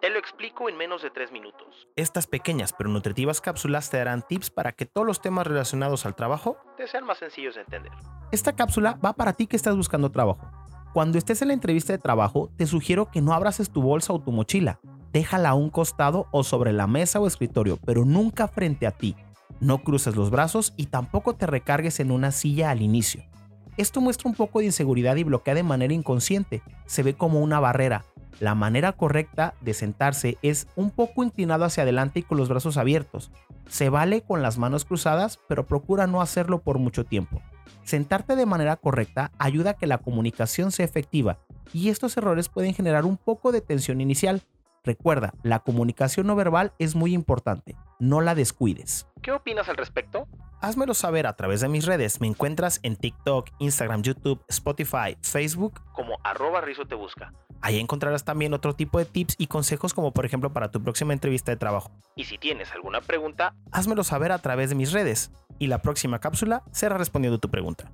Te lo explico en menos de 3 minutos. Estas pequeñas pero nutritivas cápsulas te darán tips para que todos los temas relacionados al trabajo te sean más sencillos de entender. Esta cápsula va para ti que estás buscando trabajo. Cuando estés en la entrevista de trabajo, te sugiero que no abraces tu bolsa o tu mochila. Déjala a un costado o sobre la mesa o escritorio, pero nunca frente a ti. No cruces los brazos y tampoco te recargues en una silla al inicio. Esto muestra un poco de inseguridad y bloquea de manera inconsciente. Se ve como una barrera, la manera correcta de sentarse es un poco inclinado hacia adelante y con los brazos abiertos. Se vale con las manos cruzadas, pero procura no hacerlo por mucho tiempo. Sentarte de manera correcta ayuda a que la comunicación sea efectiva y estos errores pueden generar un poco de tensión inicial. Recuerda, la comunicación no verbal es muy importante, no la descuides. ¿Qué opinas al respecto? Házmelo saber a través de mis redes. Me encuentras en TikTok, Instagram, YouTube, Spotify, Facebook como arroba Rizo te busca. Ahí encontrarás también otro tipo de tips y consejos como por ejemplo para tu próxima entrevista de trabajo. Y si tienes alguna pregunta, házmelo saber a través de mis redes y la próxima cápsula será respondiendo tu pregunta.